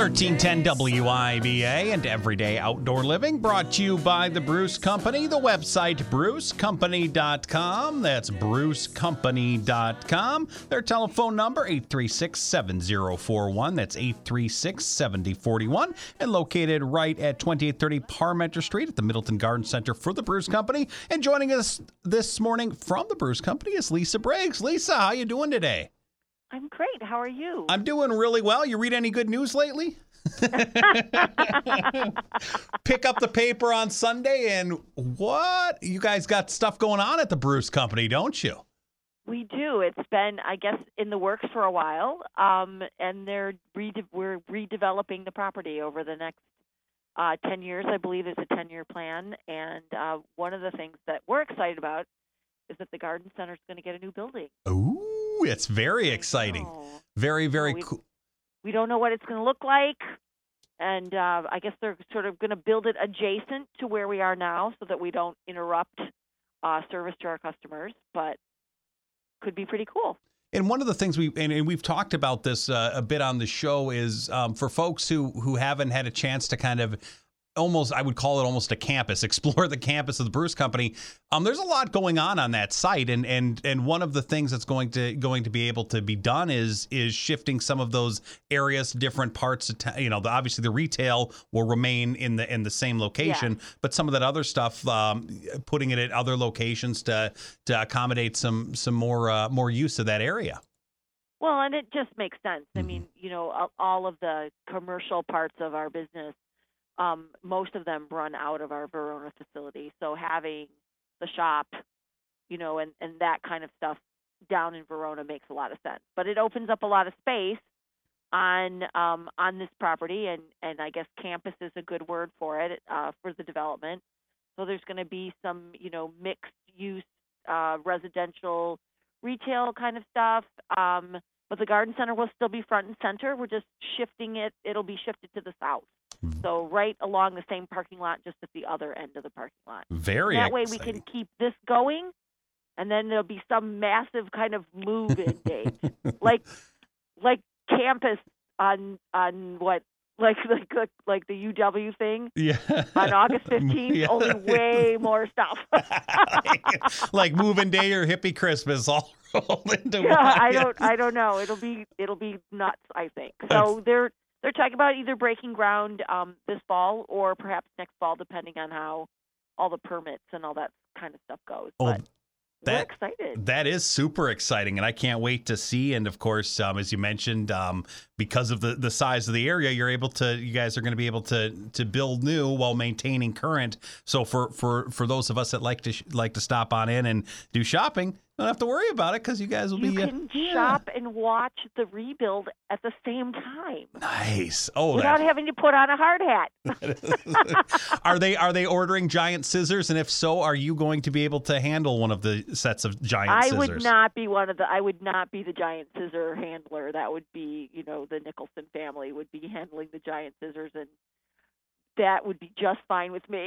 Thirteen ten WIBA and Everyday Outdoor Living brought to you by the Bruce Company. The website brucecompany.com. That's brucecompany.com. Their telephone number 836-7041. That's 836-7041 and located right at 2830 Parmenter Street at the Middleton Garden Center for the Bruce Company. And joining us this morning from the Bruce Company is Lisa Briggs. Lisa, how you doing today? I'm great. How are you? I'm doing really well. You read any good news lately? Pick up the paper on Sunday and what? You guys got stuff going on at the Bruce Company, don't you? We do. It's been, I guess, in the works for a while, um, and they're rede- we're redeveloping the property over the next uh, 10 years. I believe is a 10-year plan, and uh, one of the things that we're excited about is that the garden center is going to get a new building. Ooh, it's very exciting. Very, very we- cool. We don't know what it's going to look like, and uh, I guess they're sort of going to build it adjacent to where we are now, so that we don't interrupt uh, service to our customers. But could be pretty cool. And one of the things we and, and we've talked about this uh, a bit on the show is um, for folks who who haven't had a chance to kind of almost I would call it almost a campus explore the campus of the Bruce Company. Um, there's a lot going on on that site, and and and one of the things that's going to going to be able to be done is is shifting some of those areas, different parts of town. You know, the, obviously the retail will remain in the in the same location, but some of that other stuff, um, putting it at other locations to to accommodate some some more uh, more use of that area. Well, and it just makes sense. I Mhm. mean, you know, all of the commercial parts of our business, um, most of them run out of our Verona facility. So having the shop, you know, and and that kind of stuff down in Verona makes a lot of sense. But it opens up a lot of space on um, on this property, and and I guess campus is a good word for it uh, for the development. So there's going to be some, you know, mixed use uh, residential retail kind of stuff. Um, but the garden center will still be front and center. We're just shifting it. It'll be shifted to the south. Mm-hmm. So right along the same parking lot, just at the other end of the parking lot. Very that way we can keep this going, and then there'll be some massive kind of move in date, like like campus on on what like like like, the UW thing Yeah. on August mm, fifteenth. Yeah. Only way more stuff. like moving day or hippie Christmas all rolled into yeah, one. I don't I don't know. It'll be it'll be nuts. I think so. They're they're talking about either breaking ground um, this fall or perhaps next fall, depending on how all the permits and all that kind of stuff goes. Oh, but we're that- excited. That is super exciting, and I can't wait to see. And of course, um, as you mentioned, um, because of the, the size of the area, you're able to. You guys are going to be able to to build new while maintaining current. So for for for those of us that like to sh- like to stop on in and do shopping, don't have to worry about it because you guys will you be uh, can yeah. shop and watch the rebuild at the same time nice. Oh, without that, having to put on a hard hat. are they are they ordering giant scissors? And if so, are you going to be able to handle one of the sets of giant scissors? I scissors? would not be one of the. I would not be the giant scissor handler. That would be, you know, the Nicholson family would be handling the giant scissors, and that would be just fine with me.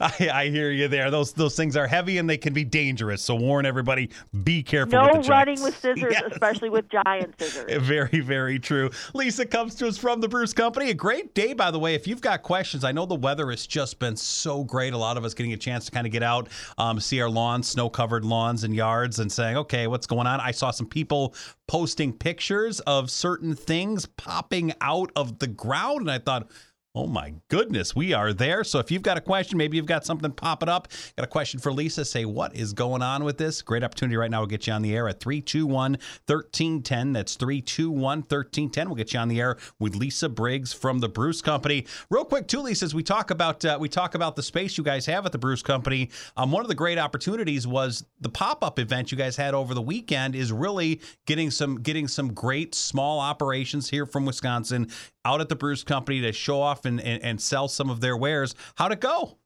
I, I hear you there. Those those things are heavy and they can be dangerous. So warn everybody: be careful. no with the running with scissors, Yes. especially with giant scissors. Very, very true. Lisa comes to us from the Bruce Company. A great day, by the way. If you've got questions, I know the weather has just been so great. A lot of us getting a chance to kind of get out, um, see our lawns, snow covered lawns and yards, and saying, okay, what's going on? I saw some people posting pictures of certain things popping out of the ground, I thought, Oh my goodness, we are there. So if you've got a question, maybe you've got something popping up, got a question for Lisa, say what is going on with this? Great opportunity right now. We'll get you on the air at 321 1310. That's 321 1310. We'll get you on the air with Lisa Briggs from the Bruce Company. Real quick, too, Lisa, as we talk about uh, we talk about the space you guys have at the Bruce Company. Um, one of the great opportunities was the pop-up event you guys had over the weekend is really getting some getting some great small operations here from Wisconsin out at the Bruce Company to show off and, and, and sell some of their wares. How'd it go?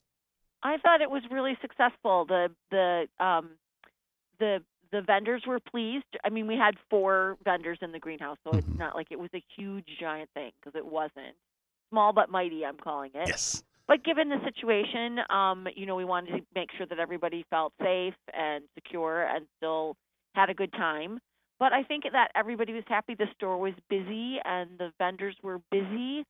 I thought it was really successful. The the um, the the vendors were pleased. I mean, we had four vendors in the greenhouse, so Mm-hmm. it's not like it was a huge giant thing because it wasn't. Small but mighty, I'm calling it. Yes. But given the situation, um, you know, we wanted to make sure that everybody felt safe and secure and still had a good time. But I think that everybody was happy. The store was busy and the vendors were busy.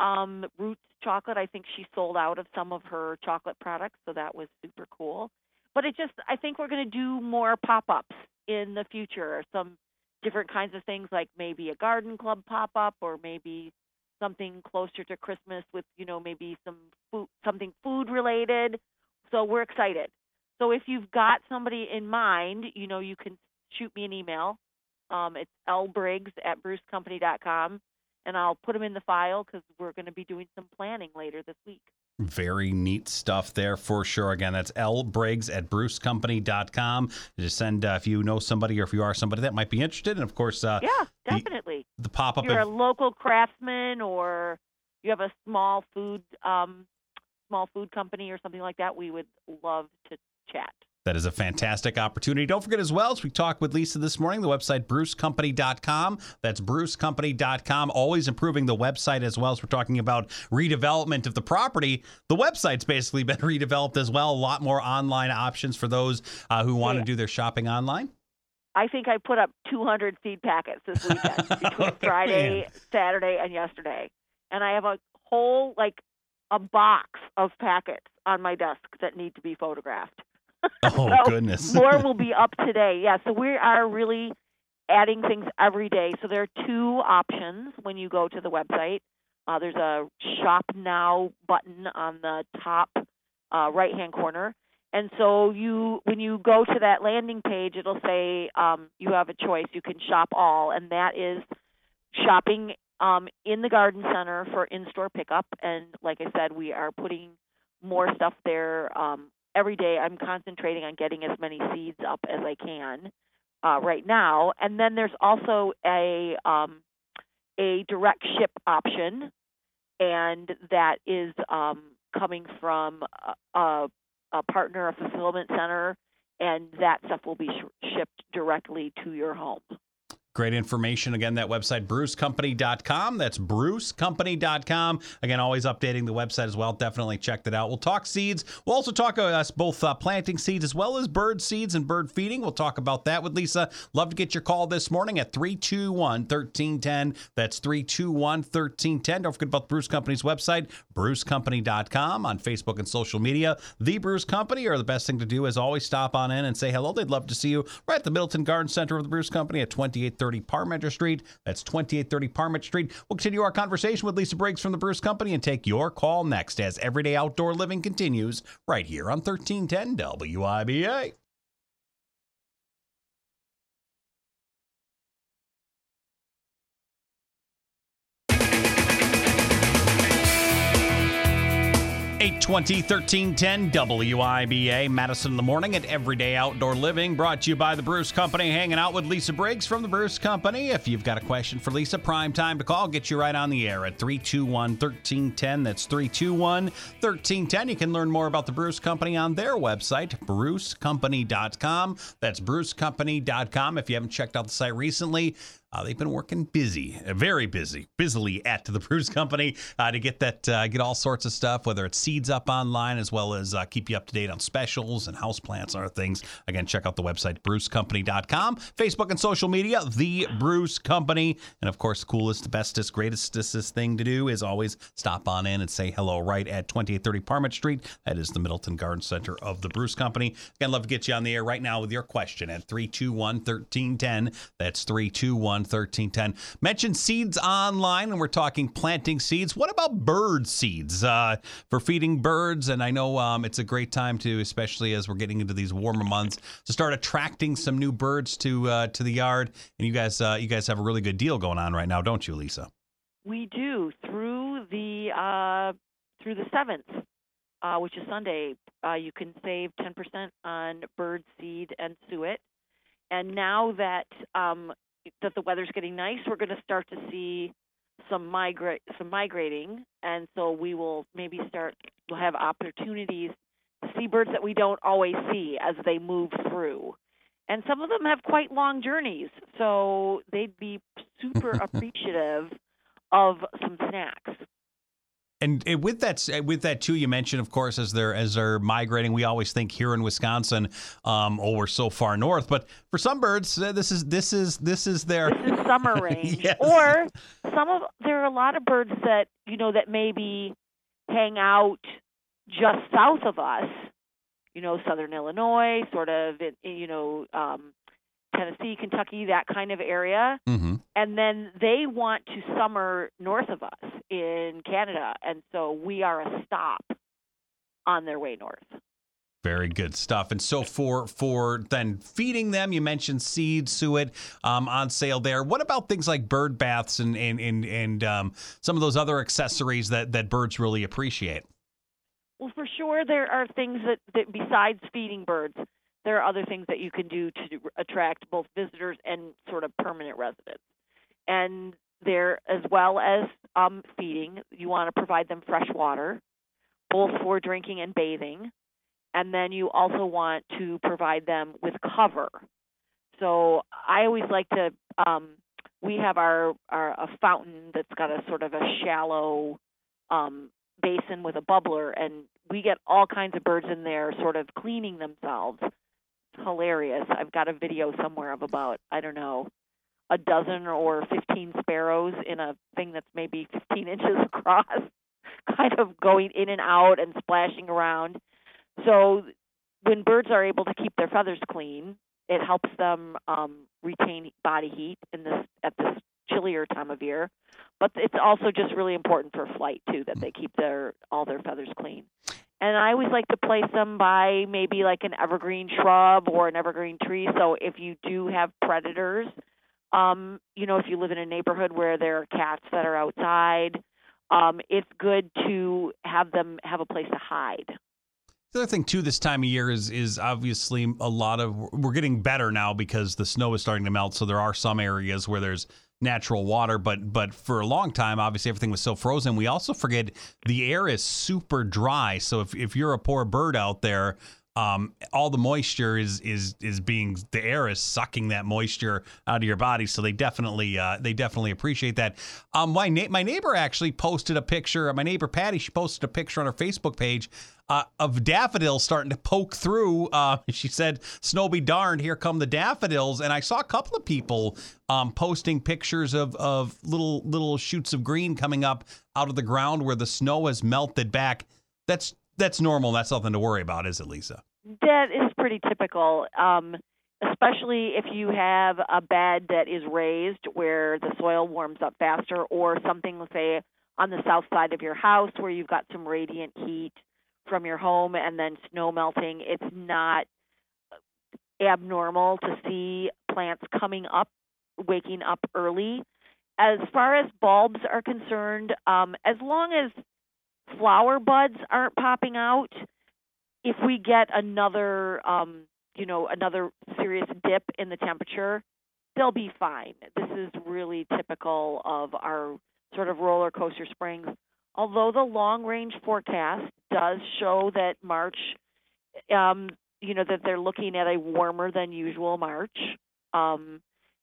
Um, Roots Chocolate, I think she sold out of some of her chocolate products, so that was super cool. But it just, I think we're going to do more pop ups in the future. Some different kinds of things, like maybe a garden club pop up or maybe something closer to Christmas with, you know, maybe some food, something food related. So we're excited. So if you've got somebody in mind, you know, you can shoot me an email. Um, it's lbriggs at brucecompany.com, and I'll put them in the file because we're going to be doing some planning later this week. Very neat stuff there for sure. Again, that's L Briggs at brucecompany.com. Just send uh, if you know somebody or if you are somebody that might be interested. And of course, uh, Yeah, definitely. the pop up If you're a local craftsman or you have a small food um, small food company or something like that, we would love to chat. That is a fantastic opportunity. Don't forget as well, as we talked with Lisa this morning, the website brucecompany.com. That's brucecompany.com. Always improving the website as well as we're talking about redevelopment of the property. The website's basically been redeveloped as well. A lot more online options for those uh, who want to Yeah. do their shopping online. I think I put up 200 seed packets this weekend between Friday, man. Saturday, and yesterday. And I have a whole, like, a box of packets on my desk that need to be photographed. Oh, So goodness. More will be up today. Yeah, so we are really adding things every day. So there are two options when you go to the website. Uh, there's a shop now button on the top uh, right hand corner. And so you, when you go to that landing page, it'll say um, you have a choice. You can shop all, and that is shopping um, in the garden center for in-store pickup. And like I said, we are putting more stuff there um, every day. I'm concentrating on getting as many seeds up as I can uh, right now. And then there's also a um, a direct ship option, and that is um, coming from a, a, partner, a fulfillment center, and that stuff will be sh- shipped directly to your home. Great information. Again, that website, brucecompany.com. That's brucecompany.com. Again, always updating the website as well. Definitely check that out. We'll talk seeds. We'll also talk uh, us both uh, planting seeds as well as bird seeds and bird feeding. We'll talk about that with Lisa. Love to get your call this morning at 321 1310. That's 321 1310. Don't forget about Bruce Company's website, brucecompany.com, on Facebook and social media. The Bruce Company are the best thing to do is always stop on in and say hello. They'd love to see you right at the Middleton Garden Center of the Bruce Company at 2830 Parmenter Street. That's 2830 Parmenter Street. We'll continue our conversation with Lisa Briggs from the Bruce Company and take your call next as Everyday Outdoor Living continues right here on 1310 WIBA. Eight twenty thirteen ten WIBA, Madison in the morning at Everyday Outdoor Living, brought to you by the Bruce Company. Hanging out with Lisa Briggs from the Bruce Company. If you've got a question for Lisa, prime time to call. Get you right on the air at 321 1310. That's 321 1310. You can learn more about the Bruce Company on their website, brucecompany.com. That's brucecompany.com. If you haven't checked out the site recently, uh, they've been working busy, uh, very busy, busily at the Bruce Company uh, to get that, uh, get all sorts of stuff, whether it's seeds up online as well as uh, keep you up to date on specials and houseplants and other things. Again, check out the website, brucecompany.com, Facebook and social media, The Bruce Company. And of course, coolest, bestest, greatestest thing to do is always stop on in and say hello right at 2830 Parmenter Street. That is the Middleton Garden Center of the Bruce Company. Again, love to get you on the air right now with your question at 321 1310. That's 321 1310. Mention seeds online, and we're talking planting seeds. What about bird seeds uh, for feeding birds? And I know um, it's a great time to, especially as we're getting into these warmer months, to start attracting some new birds to uh, to the yard. And you guys, uh, you guys have a really good deal going on right now, don't you, Lisa? We do through the uh, through the seventh, uh, which is Sunday. Uh, you can save 10% on bird seed and suet. And now that um, that the weather's getting nice, we're going to start to see some migrate some migrating, and so we will maybe start. We'll have opportunities to see birds that we don't always see as they move through. And some of them have quite long journeys, so they'd be super appreciative of some snacks. And, with that, with that too, you mentioned, of course, as they're as they're migrating, we always think here in Wisconsin, um, oh, we're so far north. But for some birds, uh, this is this is this is their this is summer range. yes. Or some of there are a lot of birds that you know that maybe hang out just south of us. You know, southern Illinois, sort of, you know, um, Tennessee, Kentucky, that kind of area. Mm-hmm. And then they want to summer north of us in Canada. And so we are a stop on their way north. Very good stuff. And so for for then feeding them, you mentioned seed suet um, on sale there. What about things like bird baths and and and, and um, some of those other accessories that that birds really appreciate? Well, for sure, there are things that, that besides feeding birds, there are other things that you can do to attract both visitors and sort of permanent residents. And there, as well as um, feeding, you want to provide them fresh water, both for drinking and bathing. And then you also want to provide them with cover. So I always like to. Um, we have our, our a fountain that's got a sort of a shallow um, basin with a bubbler, and we get all kinds of birds in there, sort of cleaning themselves hilarious. I've got a video somewhere of about I don't know a dozen or 15 sparrows in a thing that's maybe 15 inches across, kind of going in and out and splashing around. So when birds are able to keep their feathers clean, it helps them um, retain body heat in this at this chillier time of year. But it's also just really important for flight too that they keep their all their feathers clean and I always like to place them by maybe like an evergreen shrub or an evergreen tree. So if you do have predators, um, you know, if you live in a neighborhood where there are cats that are outside, um, it's good to have them have a place to hide. The other thing too, this time of year is is obviously a lot of we're getting better now because the snow is starting to melt. So there are some areas where there's natural water, but but for a long time, obviously everything was so frozen. We also forget the air is super dry. So if, if you're a poor bird out there, um, all the moisture is is is being the air is sucking that moisture out of your body. So they definitely uh, they definitely appreciate that. Um, my na- my neighbor actually posted a picture. My neighbor Patty she posted a picture on her Facebook page uh, of daffodils starting to poke through. Uh, she said, "Snow be darned, here come the daffodils." And I saw a couple of people um, posting pictures of of little little shoots of green coming up out of the ground where the snow has melted back. That's that's normal. That's nothing to worry about, is it, Lisa? That is pretty typical. Um, especially if you have a bed that is raised where the soil warms up faster, or something, say, on the south side of your house where you've got some radiant heat from your home and then snow melting. It's not abnormal to see plants coming up, waking up early. As far as bulbs are concerned, um, as long as flower buds aren't popping out, if we get another, um, you know, another serious dip in the temperature, they'll be fine. This is really typical of our sort of roller coaster springs. Although the long range forecast does show that March, um, you know, that they're looking at a warmer than usual March. Um,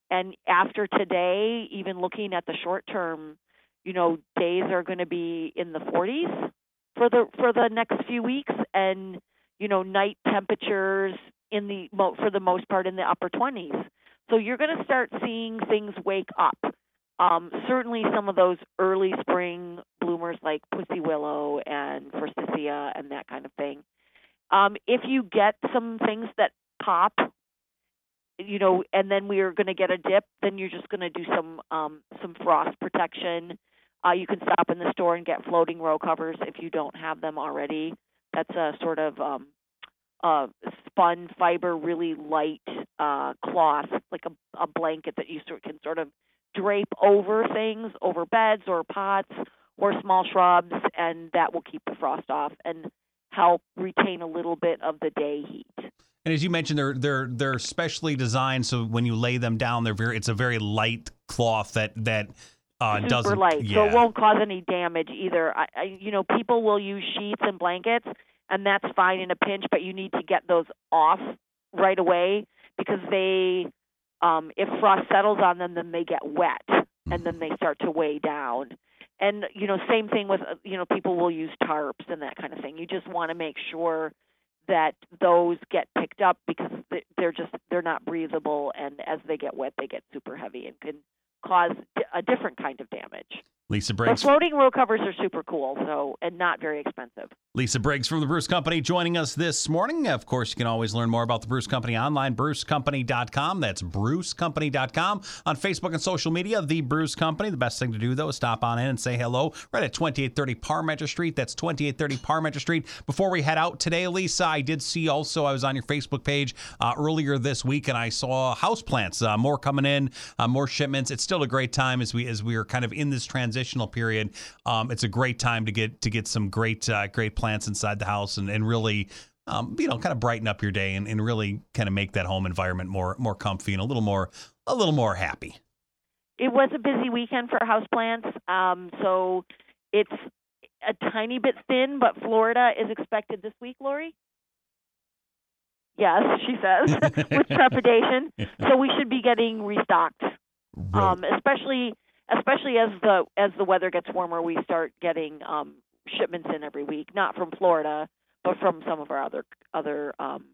and after today, even looking at the short term you know, days are going to be in the 40s for the for the next few weeks, and you know, night temperatures in the for the most part in the upper 20s. So you're going to start seeing things wake up. Um, certainly, some of those early spring bloomers like pussy willow and forsythia and that kind of thing. Um, if you get some things that pop you know, and then we are going to get a dip, then you're just going to do some um, some frost protection. Uh, you can stop in the store and get floating row covers if you don't have them already. That's a sort of um, uh, spun fiber, really light uh, cloth, like a, a blanket that you sort can sort of drape over things, over beds or pots or small shrubs, and that will keep the frost off and help retain a little bit of the day heat. And as you mentioned, they're they're they're specially designed so when you lay them down, they're very it's a very light cloth that that uh, super doesn't light, yeah. so it won't cause any damage either. I, I, you know, people will use sheets and blankets, and that's fine in a pinch, but you need to get those off right away because they, um, if frost settles on them, then they get wet, and then they start to weigh down. And you know, same thing with uh, you know, people will use tarps and that kind of thing. You just want to make sure that those get picked up because they're just they're not breathable, and as they get wet, they get super heavy and can cause a different kind of damage. Lisa The Briggs. floating row covers are super cool, so and not very expensive. Lisa Briggs from the Bruce Company joining us this morning. Of course, you can always learn more about the Bruce Company online, brucecompany.com. That's brucecompany.com. On Facebook and social media, The Bruce Company. The best thing to do, though, is stop on in and say hello right at 2830 Parmenter Street. That's 2830 Parmenter Street. Before we head out today, Lisa, I did see also, I was on your Facebook page uh, earlier this week and I saw houseplants, uh, more coming in, uh, more shipments. It's still a great time as we as we are kind of in this transitional period. Um, it's a great time to get to get some great uh, great plants inside the house and, and really um, you know kind of brighten up your day and, and really kind of make that home environment more more comfy and a little more a little more happy. It was a busy weekend for houseplants, um, so it's a tiny bit thin, but Florida is expected this week, Lori. Yes, she says with trepidation. So we should be getting restocked, um, especially especially as the as the weather gets warmer. We start getting um, shipments in every week, not from Florida, but from some of our other other um,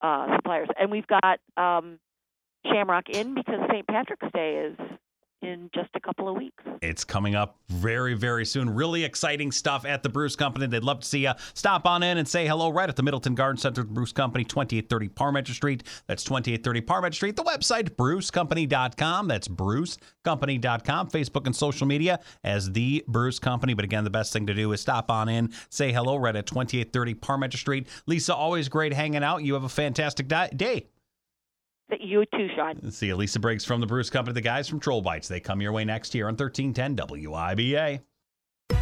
uh, suppliers. And we've got um, Shamrock in because St. Patrick's Day is in just a couple of weeks. It's coming up very, very soon. Really exciting stuff at the Bruce Company. They'd love to see you. Stop on in and say hello right at the Middleton Garden Center, the Bruce Company, 2830 Parmenter Street. That's 2830 Parmenter Street. The website, brucecompany.com. That's brucecompany.com. Facebook and social media as the Bruce Company. But again, the best thing to do is stop on in, say hello right at 2830 Parmenter Street. Lisa, always great hanging out. You have a fantastic day. That you too, Sean. See Elisa Lisa Briggs from the Bruce Company. The guys from Troll Bites. They come your way next year on 1310 WIBA.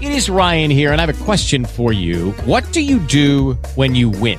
It is Ryan here, and I have a question for you. What do you do when you win?